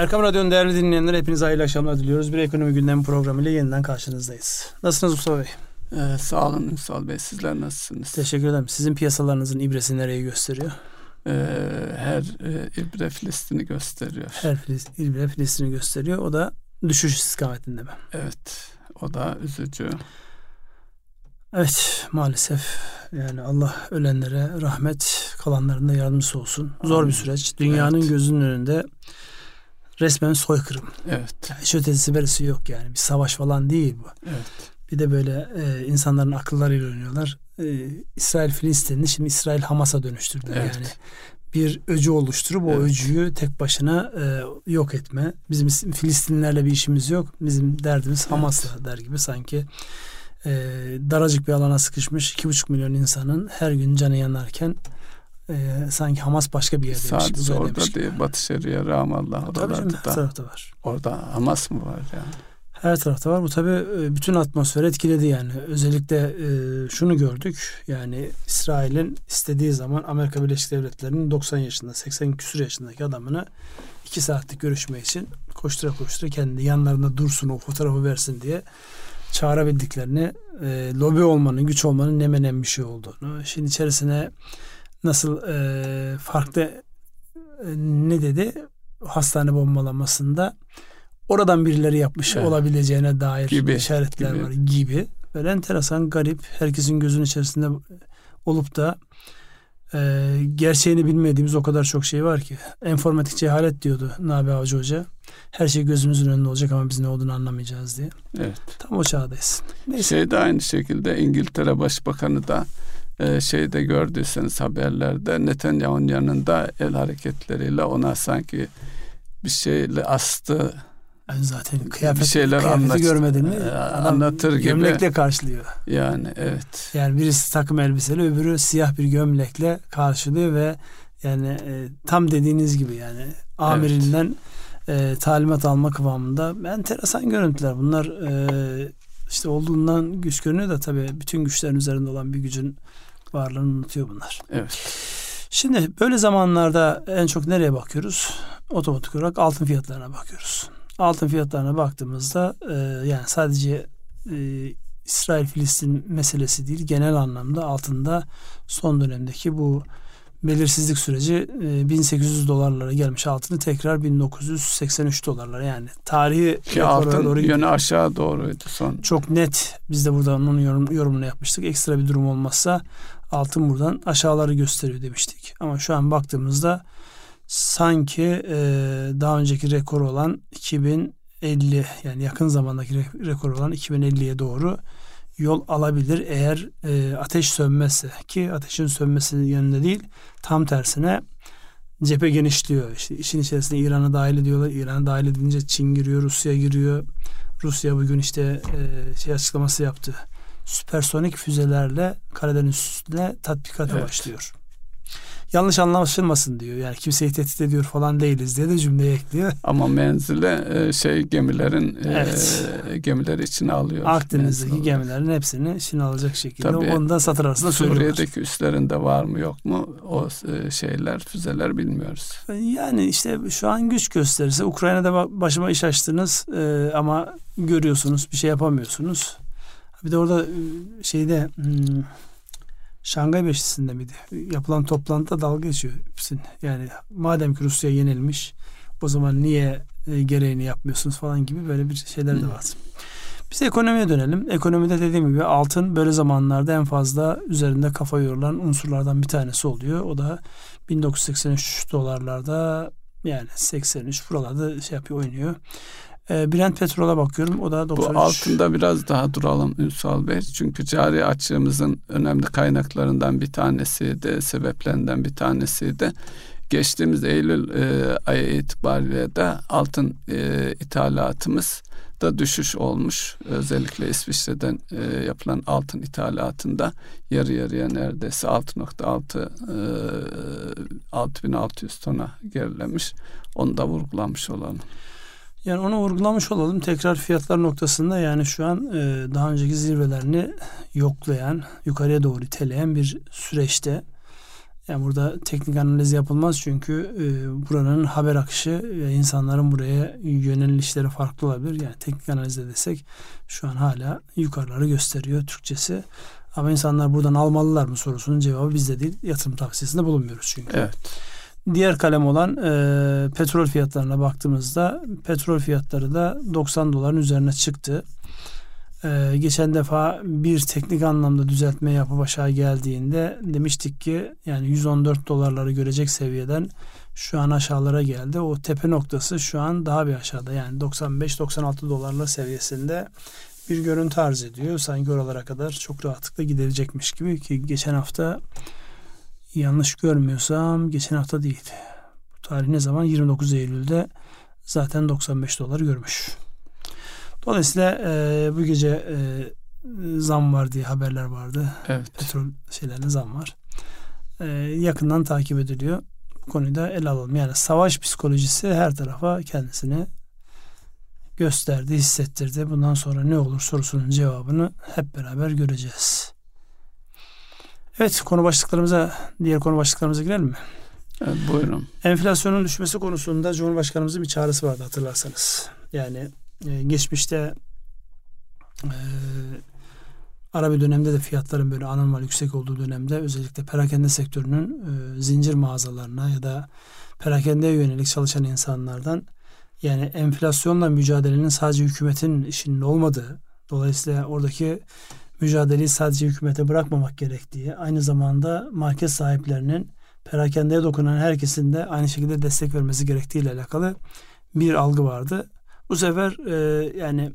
Erkam Radyo'nun değerli dinleyenler hepinize hayırlı akşamlar diliyoruz. Bir ekonomi gündemi programıyla yeniden karşınızdayız. Nasılsınız Mustafa Bey? Ee, sağ olun Ünsal Bey. Sizler nasılsınız? Teşekkür ederim. Sizin piyasalarınızın ibresi nereyi gösteriyor? Ee, her e, ibre Filistin'i gösteriyor. Her ibre Filistin'i gösteriyor. O da düşüş istikametinde mi? Evet. O da üzücü. Evet maalesef yani Allah ölenlere rahmet kalanlarında yardımcısı olsun. Zor bir süreç. Dünyanın evet. gözünün önünde resmen soykırım. Evet. Yani hiç ötesi yok yani. Bir savaş falan değil bu. Evet. Bir de böyle e, insanların akıllarıyla oynuyorlar. E, İsrail Filistin'i şimdi İsrail Hamas'a dönüştürdüler evet. yani. Bir öcü oluşturup evet. o öcüyü tek başına e, yok etme. Bizim Filistinlerle bir işimiz yok. Bizim derdimiz evet. Hamas'la der gibi sanki e, daracık bir alana sıkışmış iki buçuk milyon insanın her gün canı yanarken e, sanki Hamas başka bir yerdeymiş. Sadece orada gibi. değil. Batı Şeria, Ramallah oralarda canım, her tarafta var. Orada Hamas mı var yani? Her tarafta var. Bu tabi bütün atmosferi etkiledi yani. Özellikle e, şunu gördük. Yani İsrail'in istediği zaman Amerika Birleşik Devletleri'nin 90 yaşında, 80 küsur yaşındaki adamını iki saatlik görüşme için koştura koştura kendi yanlarında dursun o fotoğrafı versin diye çağırabildiklerini, e, lobi olmanın, güç olmanın ne menen bir şey olduğunu, şimdi içerisine nasıl e, farklı e, ne dedi hastane bombalanmasında oradan birileri yapmış evet. olabileceğine dair gibi, işaretler gibi. var gibi. Böyle enteresan, garip, herkesin gözünün içerisinde olup da e, gerçeğini bilmediğimiz o kadar çok şey var ki. Enformatik cehalet diyordu Nabi Avcı Hoca. Her şey gözümüzün önünde olacak ama biz ne olduğunu anlamayacağız diye. Evet. Tam o çağdayız. Neyse. Şey de aynı şekilde İngiltere Başbakanı da e, şeyde gördüyseniz haberlerde Netanyahu'nun yanında el hareketleriyle ona sanki bir şeyle astı yani zaten kıyafet, bir şeyler anlat, görmedin mi? E, anlatır gibi. Gömlekle karşılıyor. Yani evet. Yani birisi takım elbiseli öbürü siyah bir gömlekle karşılıyor ve yani e, tam dediğiniz gibi yani amirinden evet. e, talimat alma kıvamında enteresan görüntüler. Bunlar e, işte olduğundan güç görünüyor da tabii bütün güçlerin üzerinde olan bir gücün varlığını unutuyor bunlar. Evet. Şimdi böyle zamanlarda en çok nereye bakıyoruz? Otomatik olarak altın fiyatlarına bakıyoruz. Altın fiyatlarına baktığımızda e, yani sadece e, İsrail-Filistin meselesi değil genel anlamda altında son dönemdeki bu belirsizlik süreci 1800 dolarlara gelmiş altını tekrar 1983 dolarlara yani tarihi Ki altın doğru yönü aşağı doğruydu son. Çok net biz de burada onun yorum, yorumunu yapmıştık. Ekstra bir durum olmazsa altın buradan aşağıları gösteriyor demiştik. Ama şu an baktığımızda sanki e, daha önceki rekor olan 2050 yani yakın zamandaki rekor olan 2050'ye doğru yol alabilir eğer e, ateş sönmezse ki ateşin sönmesi yönünde değil tam tersine cephe genişliyor. İşte işin içerisine İran'ı dahil ediyorlar. İran'ı dahil edince Çin giriyor, Rusya giriyor. Rusya bugün işte e, şey açıklaması yaptı. Süpersonik füzelerle Karadeniz üstüne tatbikata evet. başlıyor yanlış anlaşılmasın diyor. Yani kimseyi tehdit ediyor falan değiliz diye de cümleye ekliyor. Ama menzile e, şey gemilerin e, evet. e, gemileri içine alıyor. Akdeniz'deki gemilerin hepsini içine alacak şekilde. Tabii, Onu da satır arasında Suriye'deki üstlerinde var mı yok mu o e, şeyler füzeler bilmiyoruz. Yani işte şu an güç gösterisi. Ukrayna'da başıma iş açtınız ama görüyorsunuz bir şey yapamıyorsunuz. Bir de orada şeyde Şangay Beşlisi'nde miydi? Yapılan toplantıda dalga geçiyor. Yani madem ki Rusya yenilmiş o zaman niye gereğini yapmıyorsunuz falan gibi böyle bir şeyler de var. Biz ekonomiye dönelim. Ekonomide dediğim gibi altın böyle zamanlarda en fazla üzerinde kafa yorulan unsurlardan bir tanesi oluyor. O da 1983 dolarlarda yani 83 buralarda şey yapıyor oynuyor. E, Brent petrola bakıyorum. O da 93. Bu altında biraz daha duralım Ünsal Bey. Çünkü cari açığımızın önemli kaynaklarından bir tanesi de sebeplerinden bir tanesi de geçtiğimiz Eylül e, ayı itibariyle de altın e, ithalatımız da düşüş olmuş. Özellikle İsviçre'den e, yapılan altın ithalatında yarı yarıya neredeyse 6.6 e, 6600 tona gerilemiş. Onu da vurgulamış olalım. Yani onu vurgulamış olalım. Tekrar fiyatlar noktasında yani şu an e, daha önceki zirvelerini yoklayan, yukarıya doğru iteleyen bir süreçte. Yani burada teknik analiz yapılmaz çünkü e, buranın haber akışı ve insanların buraya yönelişleri farklı olabilir. Yani teknik analizde desek şu an hala yukarıları gösteriyor Türkçesi. Ama insanlar buradan almalılar mı sorusunun cevabı bizde değil. Yatırım tavsiyesinde bulunmuyoruz çünkü. Evet. Diğer kalem olan e, petrol fiyatlarına baktığımızda petrol fiyatları da 90 doların üzerine çıktı. E, geçen defa bir teknik anlamda düzeltme yapıp aşağı geldiğinde demiştik ki yani 114 dolarları görecek seviyeden şu an aşağılara geldi. O tepe noktası şu an daha bir aşağıda yani 95-96 dolarlar seviyesinde bir görüntü arz ediyor. Sanki oralara kadar çok rahatlıkla giderecekmiş gibi ki geçen hafta yanlış görmüyorsam geçen hafta değildi. Bu tarih ne zaman? 29 Eylül'de zaten 95 dolar görmüş. Dolayısıyla e, bu gece e, zam var diye haberler vardı. Evet. Petrol şeylerine zam var. E, yakından takip ediliyor. Bu konuyu da ele alalım. Yani savaş psikolojisi her tarafa kendisini gösterdi, hissettirdi. Bundan sonra ne olur sorusunun cevabını hep beraber göreceğiz. Evet konu başlıklarımıza, diğer konu başlıklarımıza girelim mi? Evet, buyurun. Enflasyonun düşmesi konusunda Cumhurbaşkanımızın bir çağrısı vardı hatırlarsanız. Yani e, geçmişte e, ara bir dönemde de fiyatların böyle anormal yüksek olduğu dönemde özellikle perakende sektörünün e, zincir mağazalarına ya da perakendeye yönelik çalışan insanlardan yani enflasyonla mücadelenin sadece hükümetin işinin olmadığı dolayısıyla oradaki mücadeleyi sadece hükümete bırakmamak gerektiği aynı zamanda market sahiplerinin perakendeye dokunan herkesin de aynı şekilde destek vermesi gerektiği ile alakalı bir algı vardı. Bu sefer e, yani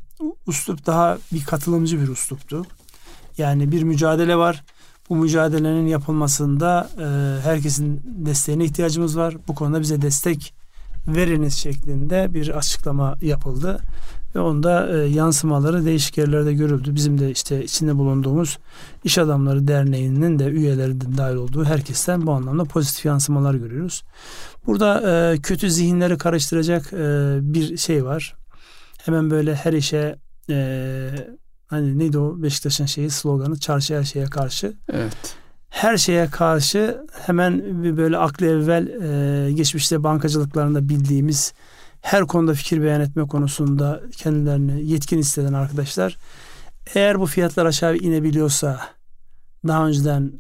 uslup daha bir katılımcı bir usluptu. Yani bir mücadele var. Bu mücadelenin yapılmasında e, herkesin desteğine ihtiyacımız var. Bu konuda bize destek veriniz şeklinde bir açıklama yapıldı. Ve onda e, yansımaları değişik yerlerde görüldü. Bizim de işte içinde bulunduğumuz İş Adamları Derneği'nin de üyelerinin dahil olduğu herkesten bu anlamda pozitif yansımalar görüyoruz. Burada e, kötü zihinleri karıştıracak e, bir şey var. Hemen böyle her işe e, hani neydi o Beşiktaş'ın şeyi sloganı çarşı her şeye karşı. Evet. Her şeye karşı hemen bir böyle aklı evvel e, geçmişte bankacılıklarında bildiğimiz her konuda fikir beyan etme konusunda kendilerini yetkin hisseden arkadaşlar eğer bu fiyatlar aşağı inebiliyorsa daha önceden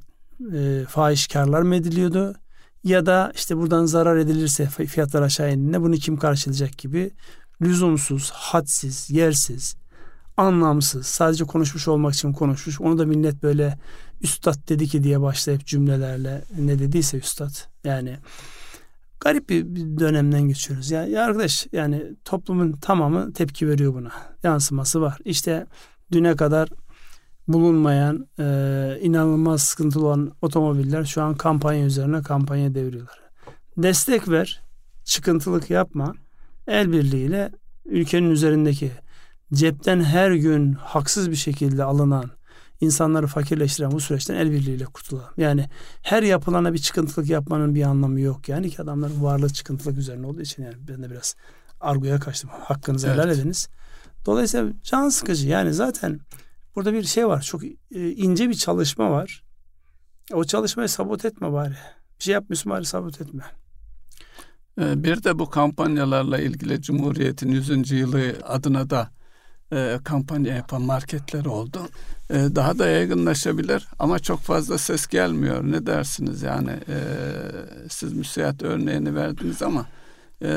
e, fahiş karlar mı ediliyordu ya da işte buradan zarar edilirse fiyatlar aşağı indiğinde bunu kim karşılayacak gibi lüzumsuz, hadsiz, yersiz, anlamsız, sadece konuşmuş olmak için konuşmuş. Onu da millet böyle üstad dedi ki diye başlayıp cümlelerle ne dediyse üstad. Yani garip bir, dönemden geçiyoruz. Ya, ya arkadaş yani toplumun tamamı tepki veriyor buna. Yansıması var. İşte düne kadar bulunmayan e, inanılmaz sıkıntılı olan otomobiller şu an kampanya üzerine kampanya deviriyorlar. Destek ver, çıkıntılık yapma. El birliğiyle ülkenin üzerindeki cepten her gün haksız bir şekilde alınan insanları fakirleştiren bu süreçten el birliğiyle kurtulalım. Yani her yapılana bir çıkıntılık yapmanın bir anlamı yok. Yani ki adamların varlığı çıkıntılık üzerine olduğu için yani ben de biraz argoya kaçtım. Hakkınızı evet. helal ediniz. Dolayısıyla can sıkıcı. Yani zaten burada bir şey var. Çok e, ince bir çalışma var. O çalışmayı sabot etme bari. Bir şey yapmıyorsun bari sabot etme. E, bir de bu kampanyalarla ilgili Cumhuriyet'in 100. yılı adına da e, kampanya yapan marketler oldu. E, daha da yaygınlaşabilir ama çok fazla ses gelmiyor. Ne dersiniz yani e, siz müsait örneğini verdiniz ama e,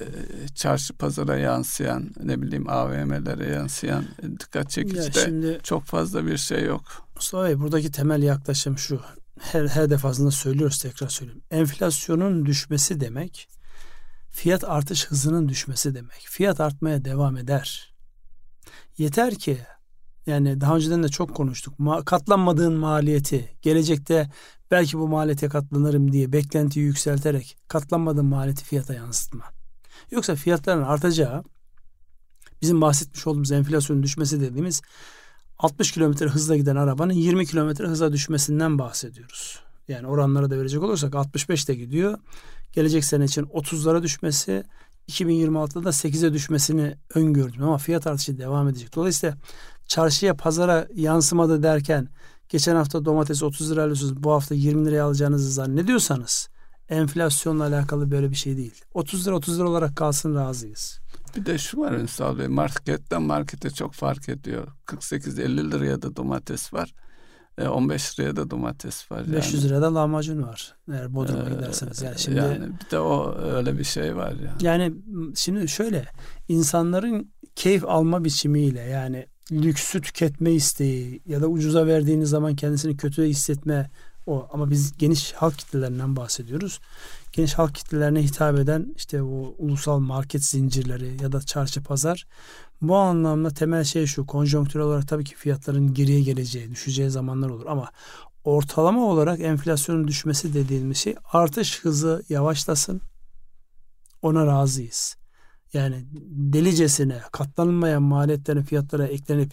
e, çarşı pazara yansıyan ne bileyim AVM'lere yansıyan dikkat çekici de şimdi, çok fazla bir şey yok. Mustafa Bey buradaki temel yaklaşım şu. Her, her defasında söylüyoruz tekrar söyleyeyim. Enflasyonun düşmesi demek fiyat artış hızının düşmesi demek. Fiyat artmaya devam eder. Yeter ki yani daha önceden de çok konuştuk. Katlanmadığın maliyeti gelecekte belki bu maliyete katlanırım diye beklentiyi yükselterek katlanmadığın maliyeti fiyata yansıtma. Yoksa fiyatların artacağı bizim bahsetmiş olduğumuz enflasyonun düşmesi dediğimiz 60 kilometre hızla giden arabanın 20 kilometre hıza düşmesinden bahsediyoruz. Yani oranlara da verecek olursak 65 de gidiyor. Gelecek sene için 30'lara düşmesi 2026'da da 8'e düşmesini öngördüm ama fiyat artışı devam edecek. Dolayısıyla çarşıya pazara yansımadı derken geçen hafta domates 30 lira alıyorsunuz bu hafta 20 liraya alacağınızı zannediyorsanız enflasyonla alakalı böyle bir şey değil. 30 lira 30 lira olarak kalsın razıyız. Bir de şu var Ünsal Bey marketten markete çok fark ediyor. 48-50 liraya da domates var. 15 e, liraya da domates var. 500 yani. liraya da lahmacun var. Eğer Bodrum'a ee, giderseniz. Yani şimdi yani bir de o öyle bir şey var ya. Yani şimdi şöyle insanların keyif alma biçimiyle yani lüksü tüketme isteği ya da ucuza verdiğiniz zaman kendisini kötü hissetme o ama biz geniş halk kitlelerinden bahsediyoruz. Geniş halk kitlelerine hitap eden işte o ulusal market zincirleri ya da çarşı pazar bu anlamda temel şey şu konjonktürel olarak tabii ki fiyatların geriye geleceği, düşeceği zamanlar olur ama ortalama olarak enflasyonun düşmesi dediğimiz şey artış hızı yavaşlasın. Ona razıyız. Yani delicesine katlanılmayan maliyetlerin fiyatlara eklenip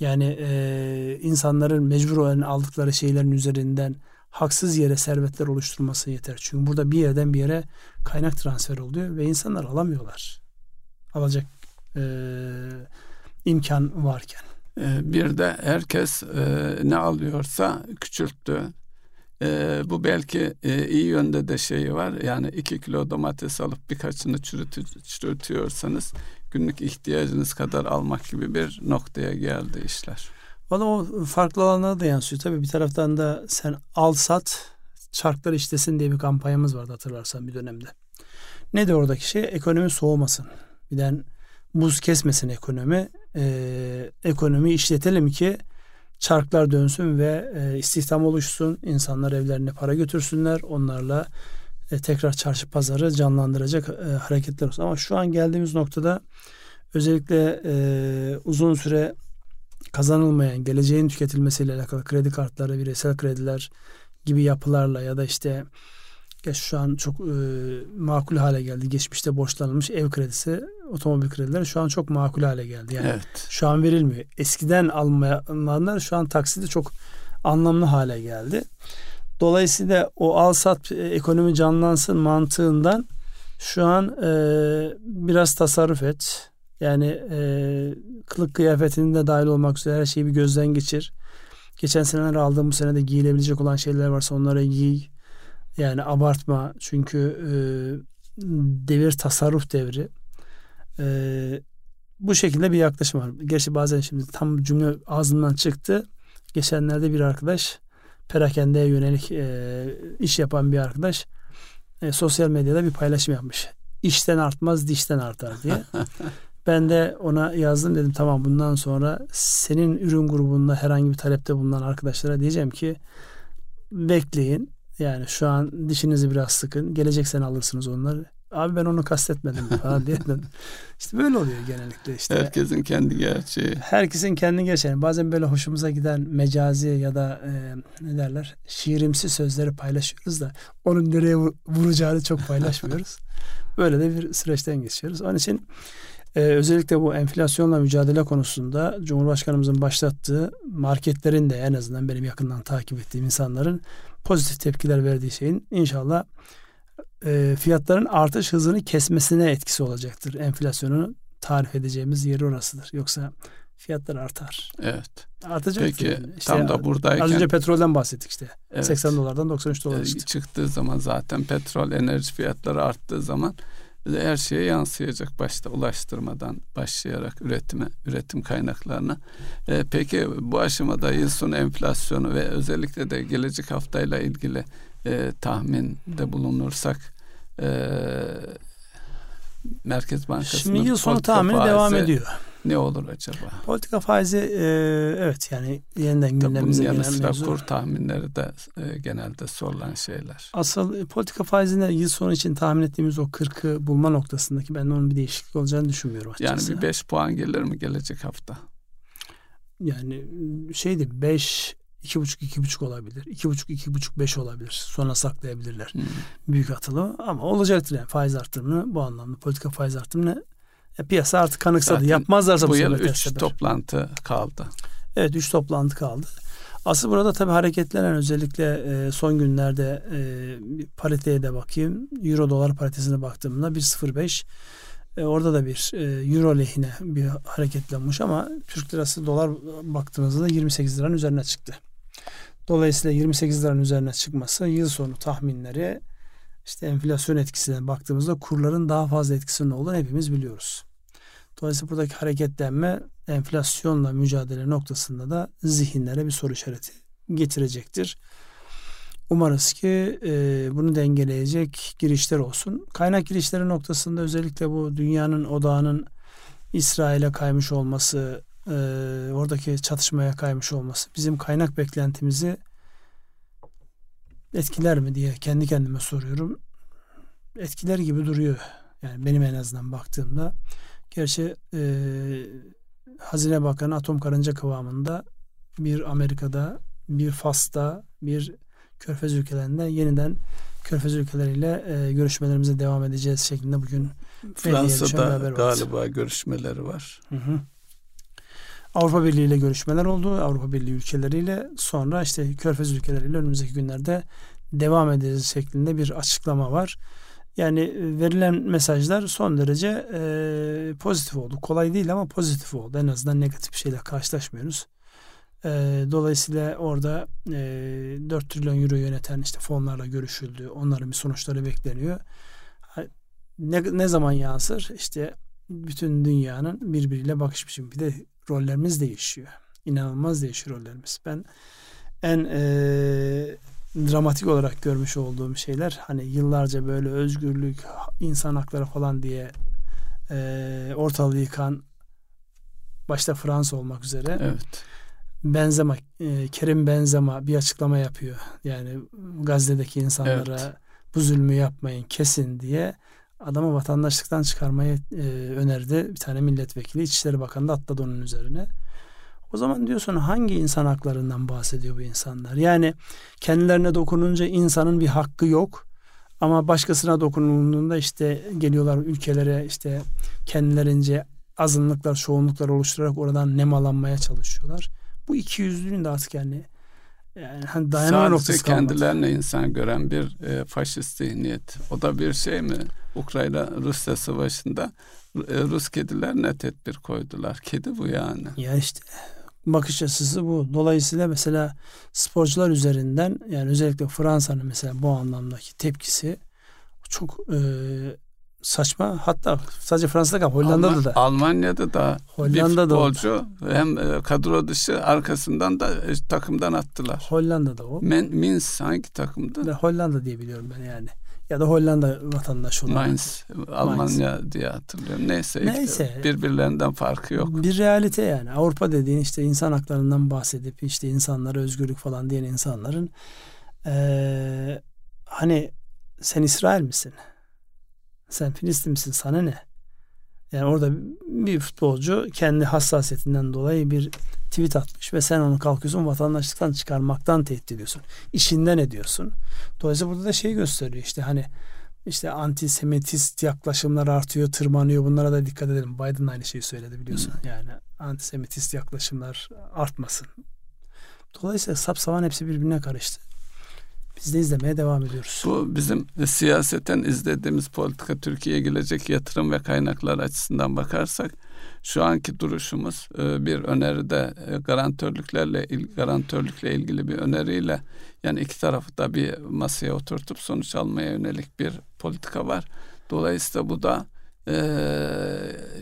yani e, insanların mecbur olan aldıkları şeylerin üzerinden haksız yere servetler oluşturması yeter. Çünkü burada bir yerden bir yere kaynak transfer oluyor ve insanlar alamıyorlar. Alacak e, imkan varken. E, bir de herkes e, ne alıyorsa küçülttü. E, bu belki e, iyi yönde de şeyi var. Yani iki kilo domates alıp birkaçını çürütü, çürütüyorsanız günlük ihtiyacınız kadar almak gibi bir noktaya geldi işler. Valla o farklı alanlara da yansıyor. Tabii bir taraftan da sen al sat çarklar işlesin diye bir kampanyamız vardı hatırlarsan bir dönemde. Ne de oradaki şey? Ekonomi soğumasın. Birden buz kesmesin ekonomi. Ee, ekonomi işletelim ki çarklar dönsün ve e, istihdam oluşsun. İnsanlar evlerine para götürsünler. Onlarla e, tekrar çarşı pazarı canlandıracak e, hareketler olsun. Ama şu an geldiğimiz noktada özellikle e, uzun süre kazanılmayan, geleceğin tüketilmesiyle alakalı kredi kartları, bireysel krediler gibi yapılarla ya da işte Geç şu an çok e, makul hale geldi. Geçmişte borçlanılmış ev kredisi, otomobil kredileri şu an çok makul hale geldi. Yani evet. şu an verilmiyor. Eskiden almayanlar şu an taksidi çok anlamlı hale geldi. Dolayısıyla o al sat e, ekonomi canlansın mantığından şu an e, biraz tasarruf et. Yani e, kılık kıyafetinde dahil olmak üzere her şeyi bir gözden geçir. Geçen seneler aldığım bu senede giyilebilecek olan şeyler varsa onlara giy. Yani abartma çünkü e, devir tasarruf devri. E, bu şekilde bir yaklaşım var. Gerçi bazen şimdi tam cümle ağzından çıktı. Geçenlerde bir arkadaş perakendeye yönelik e, iş yapan bir arkadaş e, sosyal medyada bir paylaşım yapmış. İşten artmaz dişten artar diye. ben de ona yazdım dedim tamam bundan sonra senin ürün grubunda herhangi bir talepte bulunan arkadaşlara diyeceğim ki bekleyin yani şu an dişinizi biraz sıkın. Gelecek sene alırsınız onları. Abi ben onu kastetmedim falan diye. İşte böyle oluyor genellikle işte. Herkesin kendi gerçeği. Herkesin kendi gerçeği. Bazen böyle hoşumuza giden mecazi ya da e, ne derler şiirimsi sözleri paylaşıyoruz da onun nereye vuracağını çok paylaşmıyoruz. böyle de bir süreçten geçiyoruz. Onun için ee, özellikle bu enflasyonla mücadele konusunda Cumhurbaşkanımızın başlattığı marketlerin de en azından benim yakından takip ettiğim insanların pozitif tepkiler verdiği şeyin inşallah e, fiyatların artış hızını kesmesine etkisi olacaktır. Enflasyonu tarif edeceğimiz yeri orasıdır. Yoksa fiyatlar artar. Evet. Artacak. Peki yani. işte tam da buradayken. Az önce petrolden bahsettik işte. Evet. 80 dolardan 93 dolar çıktı. Çıktığı zaman zaten petrol enerji fiyatları arttığı zaman her şeye yansıyacak başta ulaştırmadan başlayarak üretime, üretim kaynaklarına. E, peki bu aşamada yıl sonu enflasyonu ve özellikle de gelecek haftayla ilgili e, tahminde bulunursak e, Merkez Bankası'nın Şimdi yıl sonu tahmini devam ediyor ne olur acaba? Politika faizi e, evet yani yeniden gündemimize gelen sıra kur tahminleri de e, genelde sorulan şeyler. Asıl e, politika faizinde yıl sonu için tahmin ettiğimiz o 40'ı bulma noktasındaki ben onun bir değişiklik olacağını düşünmüyorum açıkçası. Yani bir 5 puan gelir mi gelecek hafta? Yani şeydi 5 iki buçuk iki buçuk olabilir. iki buçuk iki buçuk beş olabilir. Sonra saklayabilirler. Hmm. Büyük atılım ama olacaktır yani faiz artırımını bu anlamda politika faiz artırımını e, piyasa artık kanıksadı. Zaten Yapmazlarsa bu, bu yıl 3 toplantı kaldı. Evet 3 toplantı kaldı. Asıl burada tabii hareketlenen özellikle e, son günlerde e, pariteye de bakayım. Euro dolar paritesine baktığımda 1.05 e, orada da bir e, euro lehine bir hareketlenmiş ama Türk lirası dolar baktığımızda da 28 liranın üzerine çıktı. Dolayısıyla 28 liranın üzerine çıkması yıl sonu tahminleri işte enflasyon etkisine baktığımızda kurların daha fazla etkisinin olduğunu hepimiz biliyoruz. Dolayısıyla buradaki hareketlenme enflasyonla mücadele noktasında da zihinlere bir soru işareti getirecektir. Umarız ki e, bunu dengeleyecek girişler olsun. Kaynak girişleri noktasında özellikle bu dünyanın odağının İsrail'e kaymış olması, e, oradaki çatışmaya kaymış olması bizim kaynak beklentimizi etkiler mi diye kendi kendime soruyorum. Etkiler gibi duruyor. Yani benim en azından baktığımda. Gerçi e, Hazine Bakanı atom karınca kıvamında bir Amerika'da, bir Fas'ta, bir Körfez ülkelerinde yeniden Körfez ülkeleriyle e, görüşmelerimize devam edeceğiz şeklinde bugün Fransa'da galiba görüşmeleri var. Hı hı. Avrupa Birliği ile görüşmeler oldu. Avrupa Birliği ülkeleriyle sonra işte Körfez ülkeleriyle önümüzdeki günlerde devam edeceğiz şeklinde bir açıklama var. Yani e, verilen mesajlar son derece e, pozitif oldu. Kolay değil ama pozitif oldu. En azından negatif şeyle karşılaşmıyoruz. E, dolayısıyla orada e, 4 trilyon euro yöneten işte fonlarla görüşüldü. Onların bir sonuçları bekleniyor. Ne, ne zaman yansır? İşte bütün dünyanın birbiriyle bakış biçimi. Bir de rollerimiz değişiyor. İnanılmaz değişiyor rollerimiz. Ben en e, dramatik olarak görmüş olduğum şeyler hani yıllarca böyle özgürlük, insan hakları falan diye e, ortalığı yıkan başta Fransa olmak üzere evet. Benzema, e, Kerim Benzema bir açıklama yapıyor. Yani Gazze'deki insanlara evet. bu zulmü yapmayın, kesin diye adamı vatandaşlıktan çıkarmayı e, önerdi. Bir tane milletvekili İçişleri Bakanı da atladı onun üzerine. O zaman diyorsun hangi insan haklarından bahsediyor bu insanlar? Yani kendilerine dokununca insanın bir hakkı yok. Ama başkasına dokunulduğunda işte geliyorlar ülkelere işte kendilerince azınlıklar, çoğunluklar oluşturarak oradan nemalanmaya çalışıyorlar. Bu iki yüzlülüğün de artık yani yani hani dayanama noktası kendilerine insan gören bir e, faşist zihniyet. O da bir şey mi? Ukrayna Rusya savaşında e, Rus kediler ne tedbir koydular? Kedi bu yani. Ya işte bakış açısı bu. Dolayısıyla mesela sporcular üzerinden yani özellikle Fransa'nın mesela bu anlamdaki tepkisi çok e, saçma. Hatta sadece Fransa'da kal, Hollanda'da Alman, da. Almanya'da da Hollanda'da bir futbolcu da hem e, kadro dışı arkasından da e, takımdan attılar. Hollanda'da o. Men, Minsk hangi takımdı? De Hollanda diye biliyorum ben yani. Ya da Hollanda vatandaşı olan. Mainz, Almanya Mainz. diye hatırlıyorum. Neyse, Neyse. Işte birbirlerinden farkı yok. Bir realite yani. Avrupa dediğin işte insan haklarından bahsedip işte insanlara özgürlük falan diyen insanların ee, hani sen İsrail misin? Sen Filistin misin? Sana ne? Yani orada bir futbolcu kendi hassasiyetinden dolayı bir tweet atmış ve sen onu kalkıyorsun vatandaşlıktan çıkarmaktan tehdit ediyorsun. İşinden ediyorsun. Dolayısıyla burada da şey gösteriyor işte hani işte antisemitist yaklaşımlar artıyor, tırmanıyor. Bunlara da dikkat edelim. Biden aynı şeyi söyledi biliyorsun. Hmm. Yani antisemitist yaklaşımlar artmasın. Dolayısıyla sapsavan hepsi birbirine karıştı. Biz de izlemeye devam ediyoruz. Bu bizim siyaseten izlediğimiz politika Türkiye'ye gelecek yatırım ve kaynaklar açısından bakarsak şu anki duruşumuz e, bir öneride e, garantörlüklerle garantörlükle ilgili bir öneriyle yani iki tarafı da bir masaya oturtup sonuç almaya yönelik bir politika var. Dolayısıyla bu da e,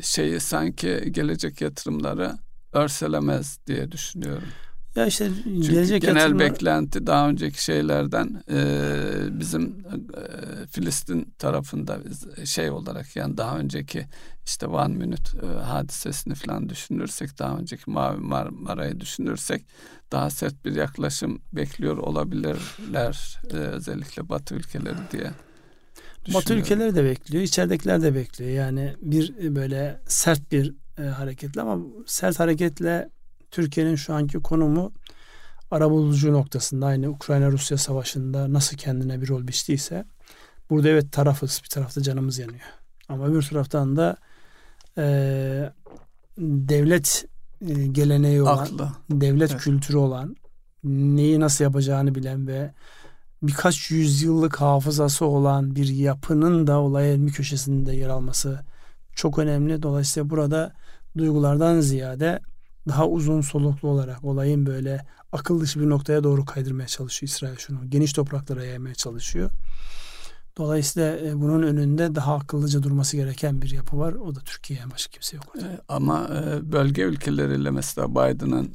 şeyi sanki gelecek yatırımları örselemez diye düşünüyorum. Ya işte Çünkü gelecek genel yatırımlar... beklenti daha önceki şeylerden e, bizim e, Filistin tarafında şey olarak yani daha önceki işte One Minute e, hadisesini falan düşünürsek daha önceki Mavi Marmara'yı düşünürsek daha sert bir yaklaşım bekliyor olabilirler e, özellikle Batı ülkeleri diye. Batı ülkeleri de bekliyor, içeridekiler de bekliyor. Yani bir böyle sert bir e, hareketle ama sert hareketle Türkiye'nin şu anki konumu arabulucu noktasında aynı Ukrayna-Rusya savaşında nasıl kendine bir rol biçtiyse burada evet tarafız bir tarafta canımız yanıyor. Ama bir taraftan da e, devlet geleneği olan, Aklı. devlet evet. kültürü olan, neyi nasıl yapacağını bilen ve birkaç yüzyıllık hafızası olan bir yapının da olay bir köşesinde yer alması çok önemli. Dolayısıyla burada duygulardan ziyade daha uzun soluklu olarak olayın böyle akıl dışı bir noktaya doğru kaydırmaya çalışıyor İsrail şunu. Geniş topraklara yaymaya çalışıyor. Dolayısıyla e, bunun önünde daha akıllıca durması gereken bir yapı var. O da Türkiye başka kimse yok. E, ama e, bölge ülkeleriyle mesela Biden'ın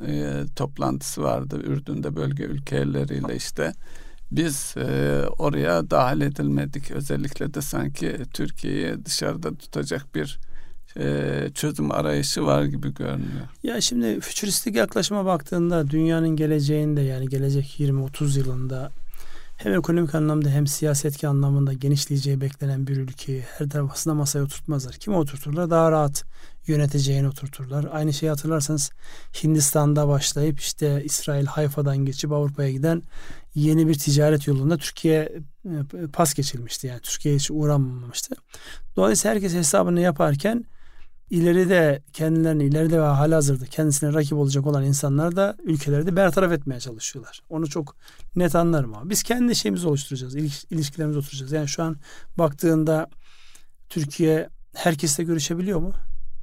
toplantısı vardı. Ürdün'de bölge ülkeleriyle işte biz oraya dahil edilmedik. Özellikle de sanki Türkiye'yi dışarıda tutacak bir çözüm arayışı var gibi görünüyor. Ya şimdi fütüristik yaklaşıma baktığında dünyanın geleceğinde yani gelecek 20-30 yılında hem ekonomik anlamda hem siyasetki anlamında genişleyeceği beklenen bir ülkeyi her tarafına masaya oturtmazlar. Kim oturturlar? Daha rahat yöneteceğini oturturlar. Aynı şeyi hatırlarsanız Hindistan'da başlayıp işte İsrail Hayfa'dan geçip Avrupa'ya giden yeni bir ticaret yolunda Türkiye e, pas geçilmişti. Yani Türkiye hiç uğramamıştı. Dolayısıyla herkes hesabını yaparken ileride kendilerini ileride ve halihazırda kendisine rakip olacak olan insanlar da ülkeleri de bertaraf etmeye çalışıyorlar. Onu çok net anlarım ama biz kendi şeyimizi oluşturacağız. ilişkilerimizi oturacağız. Yani şu an baktığında Türkiye herkesle görüşebiliyor mu?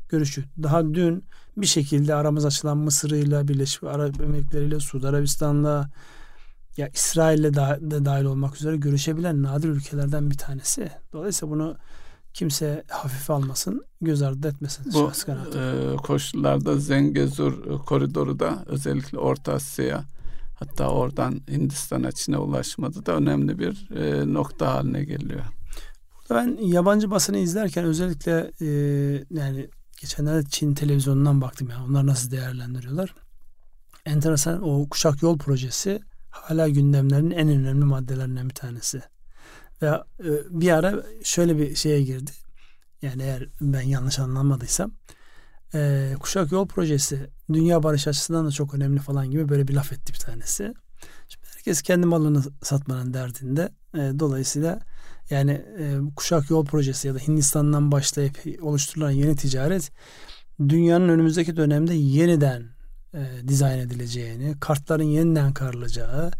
Görüşüyor. Daha dün bir şekilde aramız açılan Mısır'ıyla, Birleşik Arap Emirlikleri'yle, Suudi Arabistan'la ya İsrail'le de dahil olmak üzere görüşebilen nadir ülkelerden bir tanesi. Dolayısıyla bunu kimse hafife almasın, göz ardı etmesin. Bu e, koşullarda Zengezur koridoru da özellikle Orta Asya'ya hatta oradan Hindistan'a Çin'e ulaşmadı da önemli bir e, nokta haline geliyor. Burada ben yabancı basını izlerken özellikle e, yani geçenlerde Çin televizyonundan baktım ya onlar nasıl değerlendiriyorlar. Enteresan o kuşak yol projesi hala gündemlerinin en önemli maddelerinden bir tanesi. Ve e, bir ara şöyle bir şeye girdi. Yani eğer ben yanlış anlamadıysam e, Kuşak Yol Projesi dünya barış açısından da çok önemli falan gibi böyle bir laf etti bir tanesi. Şimdi herkes kendi malını satmanın derdinde. E, dolayısıyla yani Kuşak Yol Projesi ya da Hindistan'dan başlayıp oluşturulan yeni ticaret dünyanın önümüzdeki dönemde yeniden e, dizayn edileceğini, kartların yeniden karılacağı,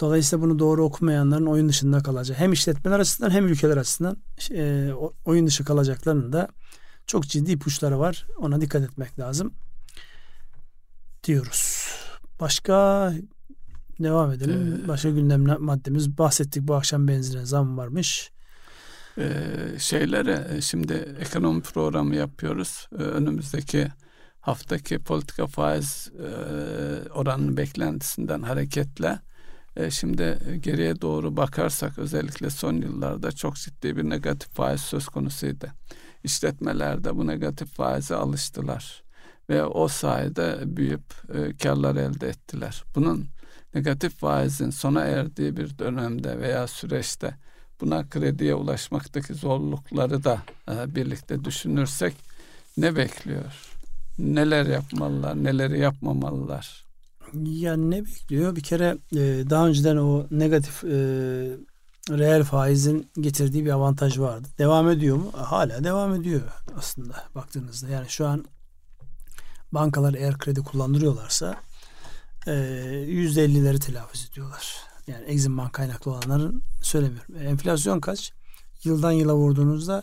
Dolayısıyla bunu doğru okumayanların oyun dışında kalacağı hem işletmeler açısından hem ülkeler açısından e, oyun dışı kalacaklarının da çok ciddi ipuçları var. Ona dikkat etmek lazım diyoruz. Başka devam edelim. Ee, Başka gündem maddemiz bahsettik bu akşam benzine zam varmış. Ee, şeylere e, şimdi ekonomi programı yapıyoruz. Ee, önümüzdeki haftaki politika faiz e, oranının beklentisinden hareketle e, şimdi geriye doğru bakarsak özellikle son yıllarda çok ciddi bir negatif faiz söz konusuydu. İşletmeler de bu negatif faize alıştılar ve o sayede büyüyüp e, karlar elde ettiler. Bunun negatif faizin sona erdiği bir dönemde veya süreçte buna krediye ulaşmaktaki zorlukları da e, birlikte düşünürsek ne bekliyor? Neler yapmalılar, neleri yapmamalılar? Ya ne bekliyor? Bir kere e, daha önceden o negatif e, reel faizin getirdiği bir avantaj vardı. Devam ediyor mu? Hala devam ediyor aslında baktığınızda. Yani şu an bankalar eğer kredi kullandırıyorlarsa e, %50'leri telaffuz ediyorlar. Yani Exim Bank kaynaklı olanların söylemiyorum. E, enflasyon kaç? Yıldan yıla vurduğunuzda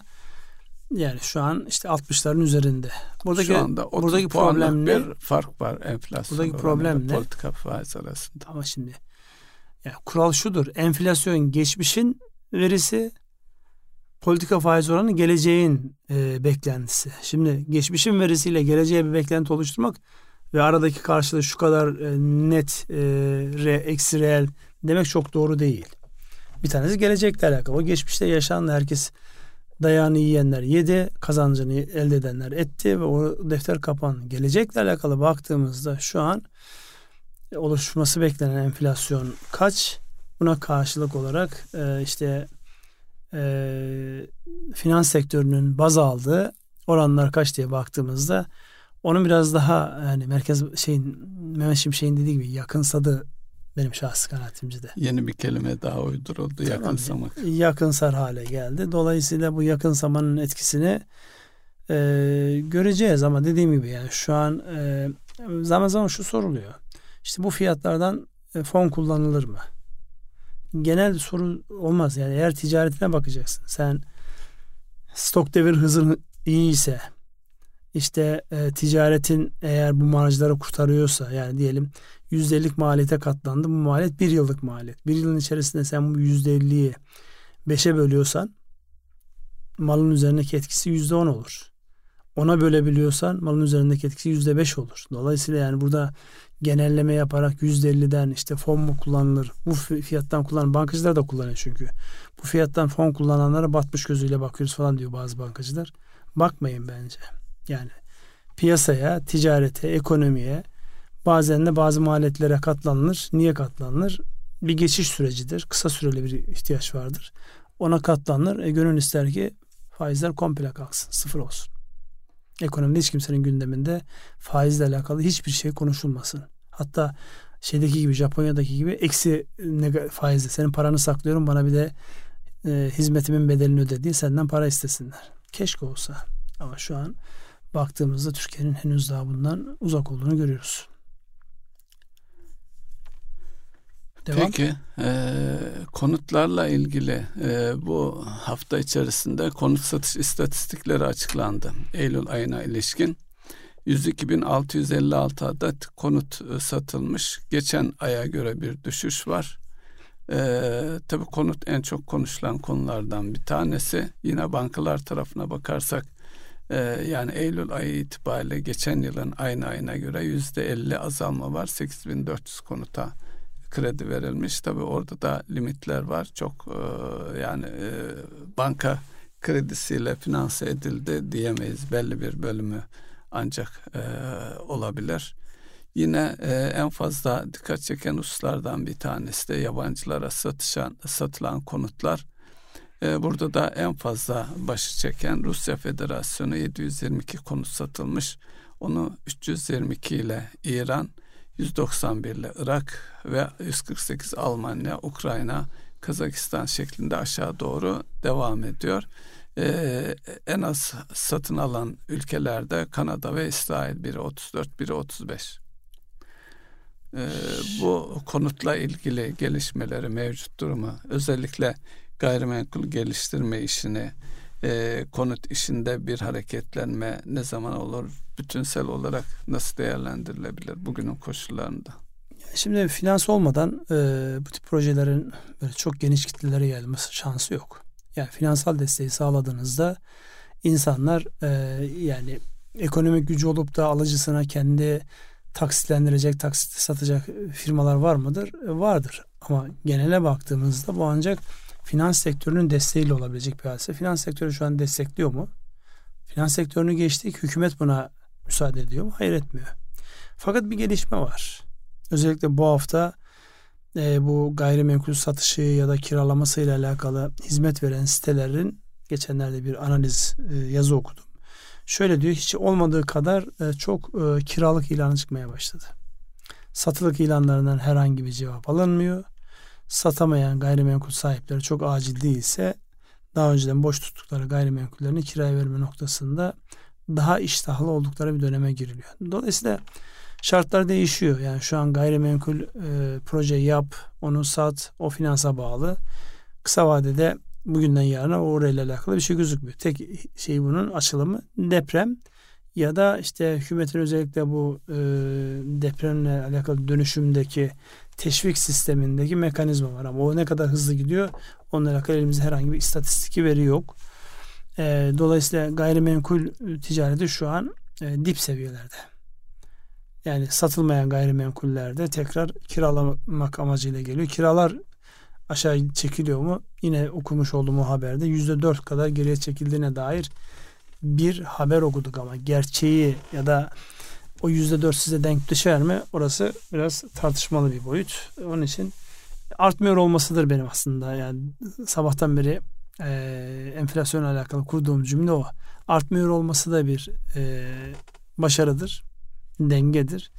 yani şu an işte 60'ların üzerinde. Buradaki şu anda buradaki problem ne? bir fark var enflasyon. Buradaki problem ne? Politika faiz arasında. Ama şimdi yani kural şudur. Enflasyon geçmişin verisi politika faiz oranı geleceğin e, beklentisi. Şimdi geçmişin verisiyle geleceğe bir beklenti oluşturmak ve aradaki karşılığı şu kadar e, net e, re, eksi reel demek çok doğru değil. Bir tanesi gelecekle alakalı. O geçmişte yaşanan herkes dayağını yiyenler yedi, kazancını elde edenler etti ve o defter kapan. Gelecekle alakalı baktığımızda şu an oluşması beklenen enflasyon kaç? Buna karşılık olarak e, işte e, finans sektörünün baz aldığı oranlar kaç diye baktığımızda onun biraz daha yani merkez şeyin Mehmet Şimşek'in dediği gibi yakınsadı benim şahsi kanaatimce de. Yeni bir kelime daha uyduruldu. Tamam, yakınsamak. Yakınsar hale geldi. Dolayısıyla bu yakınsamanın etkisini e, göreceğiz ama dediğim gibi yani şu an e, zaman zaman şu soruluyor. İşte bu fiyatlardan e, fon kullanılır mı? Genel soru olmaz. Yani eğer ticaretine bakacaksın. Sen stok devir hızın iyi ise işte e, ticaretin eğer bu marjları kurtarıyorsa yani diyelim %50'lik maliyete katlandı. Bu maliyet bir yıllık maliyet. Bir yılın içerisinde sen bu %50'yi 5'e bölüyorsan malın üzerindeki etkisi %10 olur. Ona bölebiliyorsan malın üzerindeki etkisi %5 olur. Dolayısıyla yani burada genelleme yaparak %50'den işte fon mu kullanılır? Bu fiyattan kullanan bankacılar da kullanıyor çünkü. Bu fiyattan fon kullananlara batmış gözüyle bakıyoruz falan diyor bazı bankacılar. Bakmayın bence. Yani piyasaya, ticarete, ekonomiye bazen de bazı maliyetlere katlanılır. Niye katlanılır? Bir geçiş sürecidir. Kısa süreli bir ihtiyaç vardır. Ona katlanılır. E, gönül ister ki faizler komple kalksın. Sıfır olsun. Ekonomide hiç kimsenin gündeminde faizle alakalı hiçbir şey konuşulmasın. Hatta şeydeki gibi Japonya'daki gibi eksi faizle senin paranı saklıyorum bana bir de e, hizmetimin bedelini öde diye senden para istesinler. Keşke olsa. Ama şu an baktığımızda Türkiye'nin henüz daha bundan uzak olduğunu görüyoruz. Devam. Peki e, konutlarla ilgili e, bu hafta içerisinde konut satış istatistikleri açıklandı. Eylül ayına ilişkin 102.656 adet konut e, satılmış. Geçen aya göre bir düşüş var. Ee, tabii konut en çok konuşulan konulardan bir tanesi. Yine bankalar tarafına bakarsak yani Eylül ayı itibariyle geçen yılın aynı ayına göre yüzde elli azalma var. 8400 konuta kredi verilmiş. Tabii orada da limitler var. Çok e, yani e, banka kredisiyle finanse edildi diyemeyiz. Belli bir bölümü ancak e, olabilir. Yine en fazla dikkat çeken hususlardan bir tanesi de yabancılara satışan, satılan konutlar. E, burada da en fazla başı çeken Rusya Federasyonu 722 konut satılmış. Onu 322 ile İran, 191 ile Irak ve 148 Almanya, Ukrayna, Kazakistan şeklinde aşağı doğru devam ediyor. Ee, en az satın alan ülkelerde Kanada ve İsrail biri 34, biri 35. Ee, bu konutla ilgili gelişmeleri, mevcut durumu, özellikle gayrimenkul geliştirme işini, e, konut işinde bir hareketlenme ne zaman olur? Bütünsel olarak nasıl değerlendirilebilir bugünün koşullarında? Şimdi finans olmadan e, bu tip projelerin böyle çok geniş kitlelere gelmesi şansı yok. Yani finansal desteği sağladığınızda insanlar e, yani ekonomik gücü olup da alıcısına kendi taksitlendirecek, taksit satacak firmalar var mıdır? E, vardır. Ama genele baktığımızda bu ancak finans sektörünün desteğiyle olabilecek bir hadise. Finans sektörü şu an destekliyor mu? Finans sektörünü geçtik. Hükümet buna müsaade ediyor mu? Hayır etmiyor. Fakat bir gelişme var. Özellikle bu hafta e, bu gayrimenkul satışı ya da kiralaması ile alakalı hizmet veren sitelerin geçenlerde bir analiz e, yazı okudum. Şöyle diyor hiç olmadığı kadar e, çok e, kiralık ilanı çıkmaya başladı. Satılık ilanlarından herhangi bir cevap alınmıyor satamayan gayrimenkul sahipleri çok acil değilse daha önceden boş tuttukları gayrimenkullerini kiraya verme noktasında daha iştahlı oldukları bir döneme giriliyor. Dolayısıyla şartlar değişiyor. Yani şu an gayrimenkul e, proje yap, onu sat, o finansa bağlı. Kısa vadede bugünden yarına orayla alakalı bir şey gözükmüyor. Tek şey bunun açılımı deprem ya da işte hükümetin özellikle bu e, depremle alakalı dönüşümdeki teşvik sistemindeki mekanizma var ama o ne kadar hızlı gidiyor onunla alakalı elimizde herhangi bir istatistik veri yok. E, dolayısıyla gayrimenkul ticareti şu an e, dip seviyelerde. Yani satılmayan gayrimenkullerde tekrar kiralamak amacıyla geliyor. Kiralar aşağı çekiliyor mu? Yine okumuş olduğum haberde yüzde dört kadar geriye çekildiğine dair bir haber okuduk ama gerçeği ya da o yüzde dört size denk düşer mi? Orası biraz tartışmalı bir boyut. Onun için artmıyor olmasıdır benim aslında. Yani sabahtan beri e, enflasyonla alakalı kurduğum cümle o. Artmıyor olması da bir e, başarıdır, dengedir.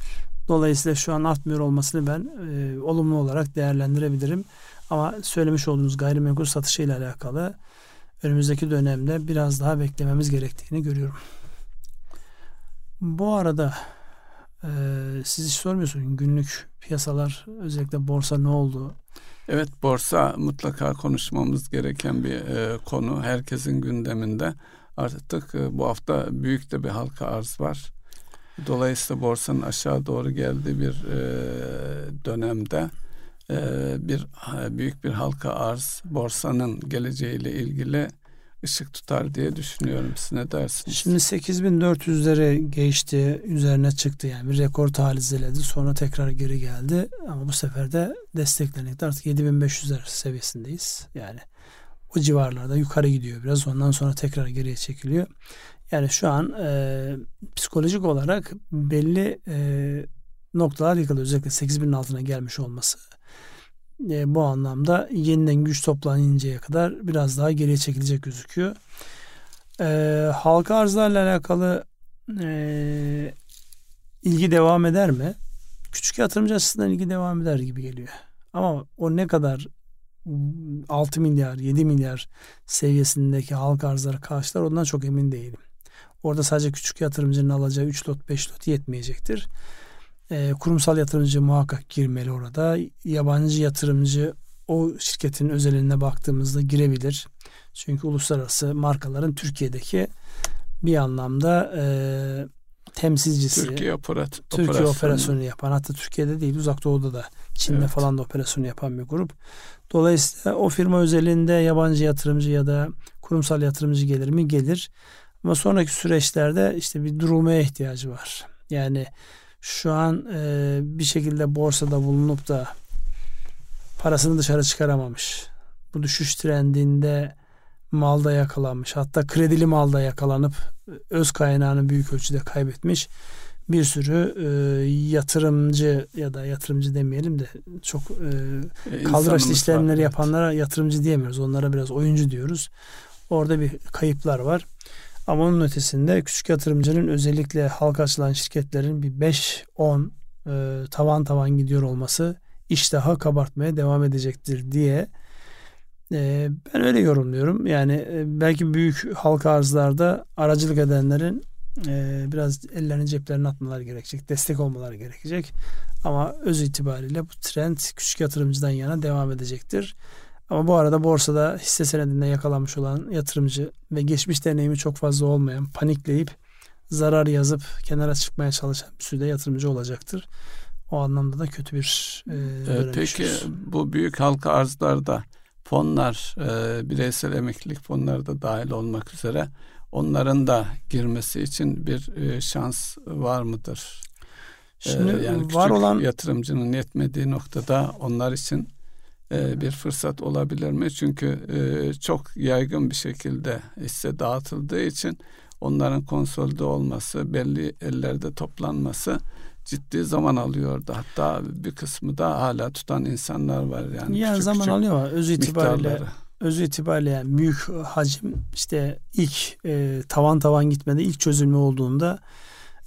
Dolayısıyla şu an artmıyor olmasını ben e, olumlu olarak değerlendirebilirim. Ama söylemiş olduğunuz gayrimenkul satışı ile alakalı önümüzdeki dönemde biraz daha beklememiz gerektiğini görüyorum. Bu arada e, siz hiç sormuyorsunuz günlük piyasalar özellikle borsa ne oldu? Evet borsa mutlaka konuşmamız gereken bir e, konu herkesin gündeminde. artık e, bu hafta büyük de bir halka arz var. Dolayısıyla borsanın aşağı doğru geldiği bir e, dönemde e, bir büyük bir halka arz borsanın geleceğiyle ilgili ışık tutar diye düşünüyorum. Siz ne dersiniz? Şimdi 8400'lere geçti, üzerine çıktı yani bir rekor talizeledi. Sonra tekrar geri geldi ama bu sefer de desteklenekte artık 7500'ler seviyesindeyiz. Yani o civarlarda yukarı gidiyor biraz. Ondan sonra tekrar geriye çekiliyor. Yani şu an e, psikolojik olarak belli e, noktalar yıkıldı. Özellikle 8000'in altına gelmiş olması e, bu anlamda yeniden güç toplanıncaya kadar biraz daha geriye çekilecek gözüküyor. E, halka arzlarla alakalı e, ilgi devam eder mi? Küçük yatırımcı açısından ilgi devam eder gibi geliyor. Ama o ne kadar 6 milyar, 7 milyar seviyesindeki halka arzları karşılar ondan çok emin değilim. Orada sadece küçük yatırımcının alacağı 3 lot 5 lot yetmeyecektir. E, kurumsal yatırımcı muhakkak girmeli orada. Yabancı yatırımcı o şirketin özeline baktığımızda girebilir. Çünkü uluslararası markaların Türkiye'deki bir anlamda e, temsilcisi. Türkiye, operat Türkiye operasyonu. operasyonu yapan hatta Türkiye'de değil uzak doğuda da Çin'de evet. falan da operasyonu yapan bir grup. Dolayısıyla o firma özelinde yabancı yatırımcı ya da kurumsal yatırımcı gelir mi? Gelir. Ama sonraki süreçlerde işte bir durulmaya ihtiyacı var. Yani şu an e, bir şekilde borsada bulunup da parasını dışarı çıkaramamış. Bu düşüş trendinde malda yakalanmış. Hatta kredili malda yakalanıp öz kaynağını büyük ölçüde kaybetmiş bir sürü e, yatırımcı ya da yatırımcı demeyelim de çok e, e kaldıraçlı işlemleri yapanlara yatırımcı diyemiyoruz. Onlara biraz oyuncu diyoruz. Orada bir kayıplar var. Ama onun ötesinde küçük yatırımcının özellikle halka açılan şirketlerin bir 5-10 e, tavan tavan gidiyor olması iştahı kabartmaya devam edecektir diye e, ben öyle yorumluyorum. Yani e, belki büyük halka arzlarda aracılık edenlerin e, biraz ellerini ceplerine atmaları gerekecek. Destek olmaları gerekecek. Ama öz itibariyle bu trend küçük yatırımcıdan yana devam edecektir. Ama bu arada borsada hisse senedinde yakalanmış olan yatırımcı ve geçmiş deneyimi çok fazla olmayan panikleyip zarar yazıp kenara çıkmaya çalışan bir sürü de yatırımcı olacaktır. O anlamda da kötü bir e, ee, Peki bu büyük halka arzlarda fonlar, e, bireysel emeklilik fonları da dahil olmak üzere onların da girmesi için bir e, şans var mıdır? Şimdi ee, yani var olan yatırımcının yetmediği noktada onlar için e, bir fırsat olabilir mi? Çünkü e, çok yaygın bir şekilde hisse dağıtıldığı için onların konsolide olması, belli ellerde toplanması ciddi zaman alıyordu. Hatta bir kısmı da hala tutan insanlar var yani. Ya küçük zaman küçük alıyor öz itibariyle miktarları. öz itibariyle yani büyük hacim işte ilk e, tavan tavan gitmede ilk çözülme olduğunda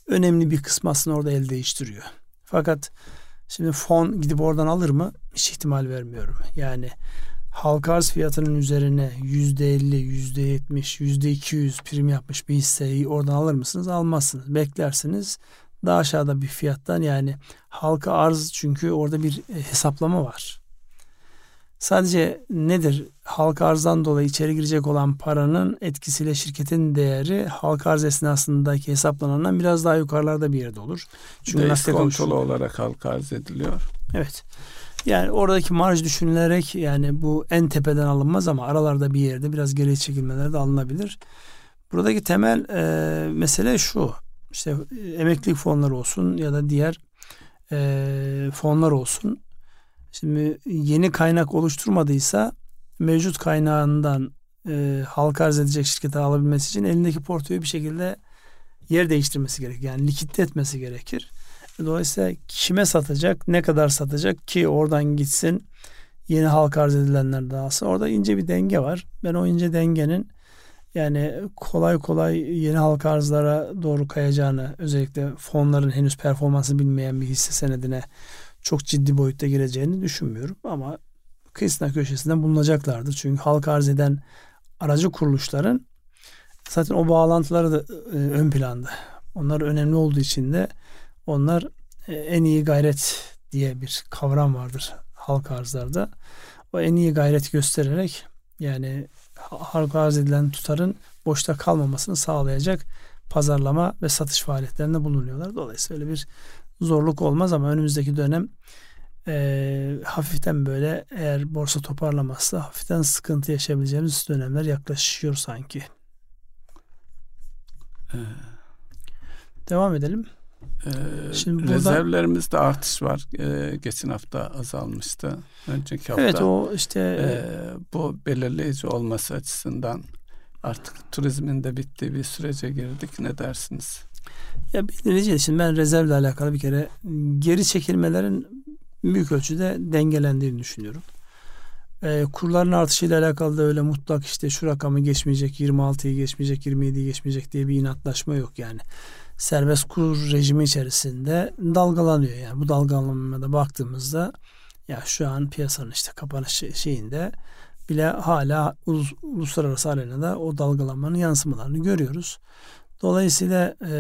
önemli bir kısmı aslında orada el değiştiriyor. Fakat Şimdi fon gidip oradan alır mı? Hiç ihtimal vermiyorum. Yani halka arz fiyatının üzerine yüzde elli, yüzde yetmiş, yüzde iki yüz prim yapmış bir hisseyi oradan alır mısınız? Almazsınız. Beklersiniz. Daha aşağıda bir fiyattan yani halka arz çünkü orada bir e, hesaplama var. Sadece nedir? Halka arzdan dolayı içeri girecek olan paranın etkisiyle şirketin değeri halka arz esnasındaki hesaplanandan biraz daha yukarılarda bir yerde olur. Çünkü nasıl kontrolü olarak halka arz ediliyor. Evet. Yani oradaki marj düşünülerek yani bu en tepeden alınmaz ama aralarda bir yerde biraz geri çekilmeler de alınabilir. Buradaki temel e, mesele şu. İşte e, emeklilik fonları olsun ya da diğer e, fonlar olsun Şimdi yeni kaynak oluşturmadıysa mevcut kaynağından e, halka arz edecek şirkete alabilmesi için elindeki portföyü bir şekilde yer değiştirmesi gerekir. Yani likitte etmesi gerekir. Dolayısıyla kime satacak, ne kadar satacak ki oradan gitsin yeni halka arz edilenler alsa. Orada ince bir denge var. Ben o ince dengenin yani kolay kolay yeni halka arzlara doğru kayacağını özellikle fonların henüz performansı bilmeyen bir hisse senedine çok ciddi boyutta gireceğini düşünmüyorum ama kıyısına köşesinden bulunacaklardır. Çünkü halk arz eden aracı kuruluşların zaten o bağlantıları da e, ön planda. Onlar önemli olduğu için de onlar e, en iyi gayret diye bir kavram vardır halk arzlarda. O en iyi gayret göstererek yani halka arz edilen tutarın boşta kalmamasını sağlayacak pazarlama ve satış faaliyetlerinde bulunuyorlar. Dolayısıyla öyle bir zorluk olmaz ama önümüzdeki dönem e, hafiften böyle eğer borsa toparlamazsa hafiften sıkıntı yaşayabileceğimiz dönemler yaklaşıyor sanki. Ee, Devam edelim. Ee, Şimdi burada, rezervlerimizde artış var. Ee, geçen hafta azalmıştı. Önceki hafta. Evet o işte e, bu belirleyici olması açısından artık turizmin de bittiği bir sürece girdik. Ne dersiniz? Ya belirleyici. Şimdi ben rezervle alakalı bir kere geri çekilmelerin büyük ölçüde dengelendiğini düşünüyorum. E, kurların artışıyla alakalı da öyle mutlak işte şu rakamı geçmeyecek, 26'yı geçmeyecek, 27'yi geçmeyecek diye bir inatlaşma yok yani. Serbest kur rejimi içerisinde dalgalanıyor yani. Bu dalgalanmada baktığımızda ya şu an piyasanın işte kapanış şeyinde bile hala uluslararası arenada o dalgalanmanın yansımalarını görüyoruz. Dolayısıyla e,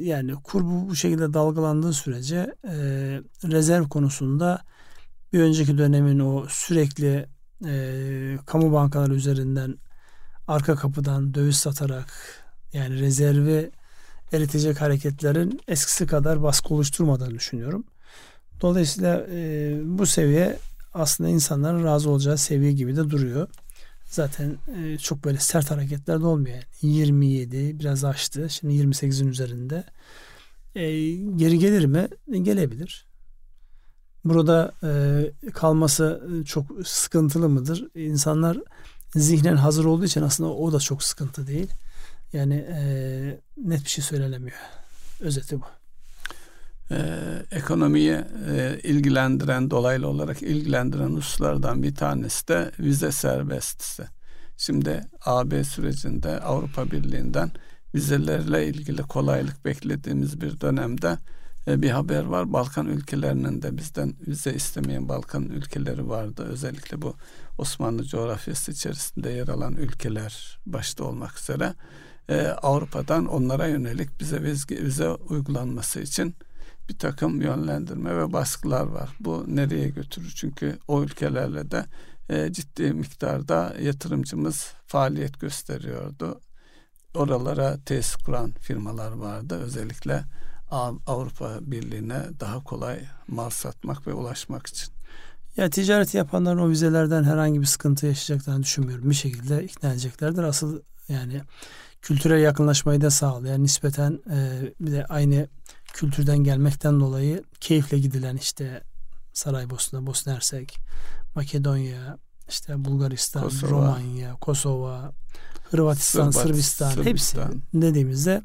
yani kur bu, bu şekilde dalgalandığı sürece e, rezerv konusunda bir önceki dönemin o sürekli e, kamu bankaları üzerinden arka kapıdan döviz satarak yani rezervi eritecek hareketlerin eskisi kadar baskı oluşturmadığını düşünüyorum. Dolayısıyla e, bu seviye aslında insanların razı olacağı seviye gibi de duruyor. Zaten e, çok böyle sert hareketler de olmuyor. Yani 27 biraz aştı. Şimdi 28'in üzerinde. E, geri gelir mi? Gelebilir. Burada e, kalması çok sıkıntılı mıdır? İnsanlar zihnen hazır olduğu için aslında o da çok sıkıntı değil. Yani e, net bir şey söylenemiyor. Özeti bu. Ee, ekonomiyi e, ilgilendiren, dolaylı olarak ilgilendiren hususlardan bir tanesi de vize serbestisi. Şimdi AB sürecinde Avrupa Birliği'nden vizelerle ilgili kolaylık beklediğimiz bir dönemde e, bir haber var. Balkan ülkelerinin de bizden vize istemeyen Balkan ülkeleri vardı. Özellikle bu Osmanlı coğrafyası içerisinde yer alan ülkeler başta olmak üzere e, Avrupa'dan onlara yönelik bize vize, vize uygulanması için bir takım yönlendirme ve baskılar var. Bu nereye götürür? Çünkü o ülkelerle de e, ciddi miktarda yatırımcımız faaliyet gösteriyordu. Oralara tesis kuran firmalar vardı. Özellikle Avrupa Birliği'ne daha kolay mal satmak ve ulaşmak için. Ya ticaret yapanların o vizelerden herhangi bir sıkıntı yaşayacaklarını düşünmüyorum. Bir şekilde ikna edeceklerdir. Asıl yani kültürel yakınlaşmayı da sağlayan nispeten e, bir de aynı kültürden gelmekten dolayı keyifle gidilen işte Saraybosna, Bosna Hersek, Makedonya, işte Bulgaristan, Kosova. Romanya, Kosova, Hırvatistan, Sırbat, Sırbistan, Sırbistan hepsi dediğimizde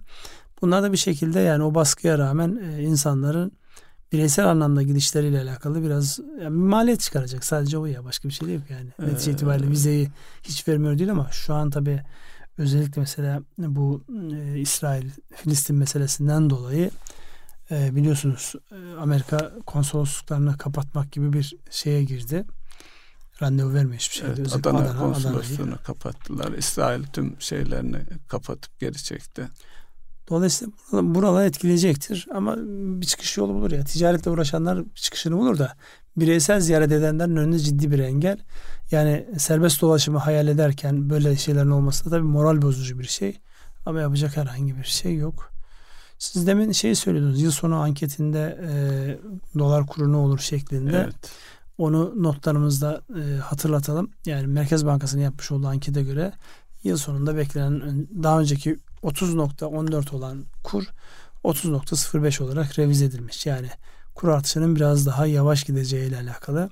bunlar da bir şekilde yani o baskıya rağmen e, insanların bireysel anlamda gidişleriyle alakalı biraz yani maliyet çıkaracak. Sadece o ya başka bir şey değil yani. Ee, Netice itibariyle vizeyi hiç vermiyor değil ama şu an tabi özellikle mesela bu e, İsrail Filistin meselesinden dolayı e, biliyorsunuz e, Amerika konsolosluklarını kapatmak gibi bir şeye girdi. Randevu vermiyor hiçbir şekilde. Evet, Adana, Adana konsolosluğunu Adana kapattılar. İsrail tüm şeylerini kapatıp geri çekti. Dolayısıyla buralar etkileyecektir. Ama bir çıkış yolu bulur ya. Ticaretle uğraşanlar çıkışını bulur da bireysel ziyaret edenlerin önünde ciddi bir engel. Yani serbest dolaşımı hayal ederken böyle şeylerin olması da tabii moral bozucu bir şey. Ama yapacak herhangi bir şey yok. Siz demin şey söylüyordunuz. Yıl sonu anketinde e, dolar kuru ne olur şeklinde. Evet. Onu notlarımızda e, hatırlatalım. Yani Merkez Bankası'nın yapmış olduğu ankete göre yıl sonunda beklenen daha önceki 30.14 olan kur 30.05 olarak revize edilmiş. Yani kur artışının biraz daha yavaş gideceği ile alakalı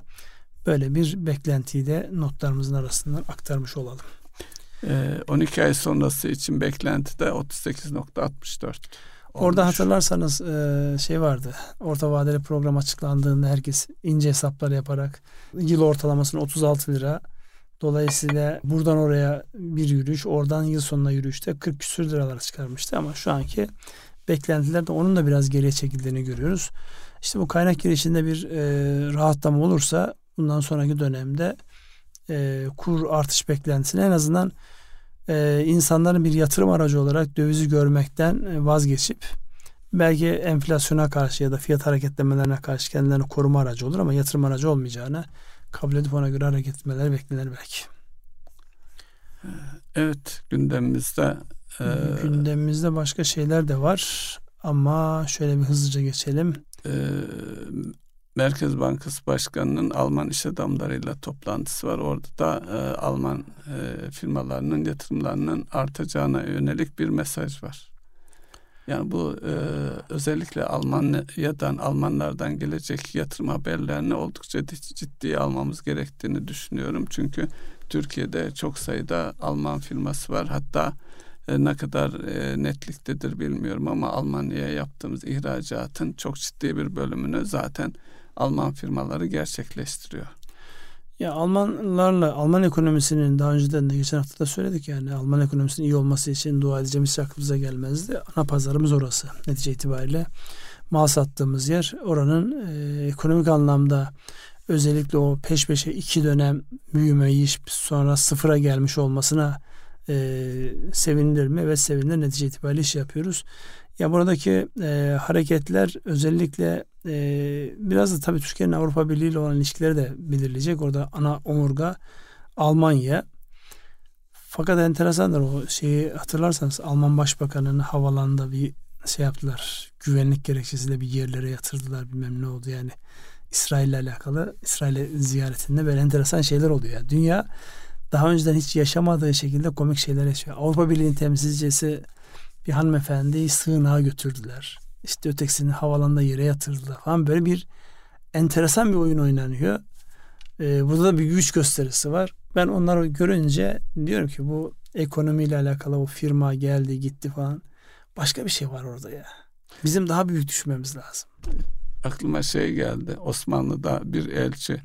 böyle bir beklentiyi de notlarımızın arasından aktarmış olalım. 12 ay sonrası için beklenti de 38.64. Orada hatırlarsanız e, şey vardı. Orta vadeli program açıklandığında herkes ince hesaplar yaparak yıl ortalamasını 36 lira. Dolayısıyla buradan oraya bir yürüyüş, oradan yıl sonuna yürüyüşte 40 küsür liralar çıkarmıştı ama şu anki beklentilerde onun da biraz geriye çekildiğini görüyoruz. İşte bu kaynak girişinde bir e, rahatlama olursa bundan sonraki dönemde e, kur artış beklentisini en azından e, insanların bir yatırım aracı olarak dövizi görmekten e, vazgeçip belki enflasyona karşı ya da fiyat hareketlemelerine karşı kendilerini koruma aracı olur ama yatırım aracı olmayacağını kabul edip ona göre hareket etmeleri beklenir belki. Evet gündemimizde e... gündemimizde başka şeyler de var ama şöyle bir hızlıca geçelim. E, Merkez Bankası Başkanı'nın Alman iş adamlarıyla toplantısı var. Orada da e, Alman e, firmalarının yatırımlarının artacağına yönelik bir mesaj var. Yani bu e, özellikle Almanya'dan, Almanlardan gelecek yatırım haberlerini oldukça ciddiye almamız gerektiğini düşünüyorum. Çünkü Türkiye'de çok sayıda Alman firması var. Hatta e, ne kadar e, netliktedir bilmiyorum ama Almanya'ya yaptığımız ihracatın çok ciddi bir bölümünü zaten Alman firmaları gerçekleştiriyor. Ya Almanlarla Alman ekonomisinin daha önceden de geçen hafta da söyledik yani Alman ekonomisinin iyi olması için dua edeceğim hiç aklımıza gelmezdi. Ana pazarımız orası netice itibariyle. Mal sattığımız yer oranın e, ekonomik anlamda özellikle o peş peşe iki dönem büyümeyi sonra sıfıra gelmiş olmasına e, sevinir mi? Evet sevinir. Netice itibariyle iş yapıyoruz. Ya buradaki e, hareketler özellikle e, biraz da tabii Türkiye'nin Avrupa Birliği ile olan ilişkileri de belirleyecek. Orada ana omurga Almanya. Fakat enteresandır o şeyi hatırlarsanız Alman Başbakanı'nın havalanda bir şey yaptılar. Güvenlik gerekçesiyle bir yerlere yatırdılar bilmem ne oldu yani. İsrail ile alakalı İsrail ziyaretinde böyle enteresan şeyler oluyor. Yani dünya daha önceden hiç yaşamadığı şekilde komik şeyler yaşıyor. Avrupa Birliği'nin temsilcisi bir hanımefendiyi sığınağa götürdüler. İşte ötekisini havalanda yere yatırdılar falan. Böyle bir enteresan bir oyun oynanıyor. Ee, burada da bir güç gösterisi var. Ben onları görünce diyorum ki bu ekonomiyle alakalı o firma geldi gitti falan. Başka bir şey var orada ya. Bizim daha büyük düşünmemiz lazım. Aklıma şey geldi. Osmanlı'da bir elçi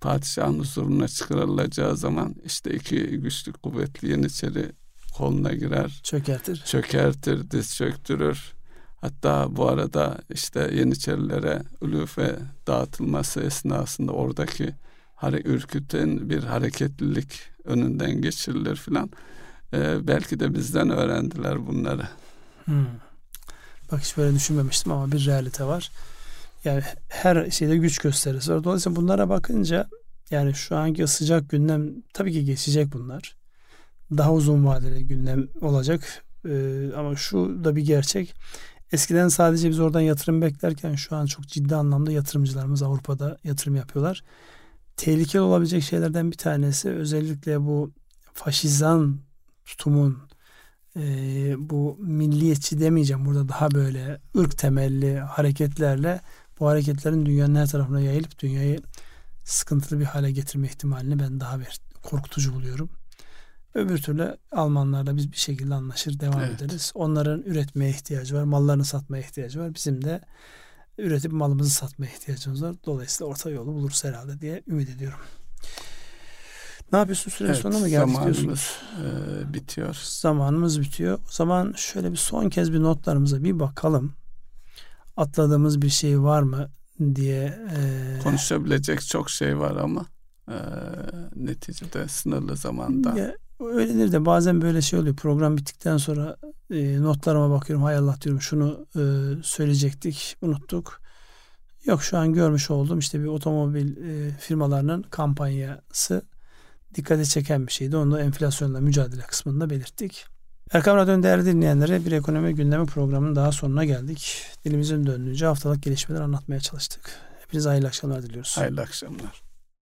padişahın huzuruna çıkarılacağı zaman işte iki güçlü kuvvetli yeniçeri koluna girer. Çökertir. Çökertir, diz çöktürür. Hatta bu arada işte Yeniçerilere ülüfe dağıtılması esnasında oradaki hare, ürküten bir hareketlilik önünden geçirilir filan. Ee, belki de bizden öğrendiler bunları. Hmm. Bak hiç böyle düşünmemiştim ama bir realite var. Yani her şeyde güç gösterisi var. Dolayısıyla bunlara bakınca yani şu anki sıcak gündem tabii ki geçecek bunlar daha uzun vadeli gündem olacak. Ee, ama şu da bir gerçek. Eskiden sadece biz oradan yatırım beklerken şu an çok ciddi anlamda yatırımcılarımız Avrupa'da yatırım yapıyorlar. Tehlikeli olabilecek şeylerden bir tanesi özellikle bu faşizan tutumun e, bu milliyetçi demeyeceğim burada daha böyle ırk temelli hareketlerle bu hareketlerin dünyanın her tarafına yayılıp dünyayı sıkıntılı bir hale getirme ihtimalini ben daha bir korkutucu buluyorum. Öbür türlü Almanlarla biz bir şekilde anlaşır devam evet. ederiz. Onların üretmeye ihtiyacı var. Mallarını satmaya ihtiyacı var. Bizim de üretip malımızı satmaya ihtiyacımız var. Dolayısıyla orta yolu buluruz herhalde diye ümit ediyorum. Ne yapıyorsun? Süre evet, sonuna mı geldik zamanımız e, bitiyor. Zamanımız bitiyor. O zaman şöyle bir son kez bir notlarımıza bir bakalım. Atladığımız bir şey var mı diye. E... Konuşabilecek çok şey var ama e, neticede sınırlı zamanda. Ya, öyledir de bazen böyle şey oluyor. Program bittikten sonra e, notlarıma bakıyorum. Hay Allah diyorum şunu e, söyleyecektik. Unuttuk. Yok şu an görmüş oldum. işte bir otomobil e, firmalarının kampanyası dikkate çeken bir şeydi. Onu da enflasyonla mücadele kısmında belirttik. Erkam Radyo'nun değerli dinleyenlere bir ekonomi gündemi programının daha sonuna geldik. Dilimizin döndüğünce haftalık gelişmeler anlatmaya çalıştık. Hepinize hayırlı akşamlar diliyoruz. Hayırlı akşamlar.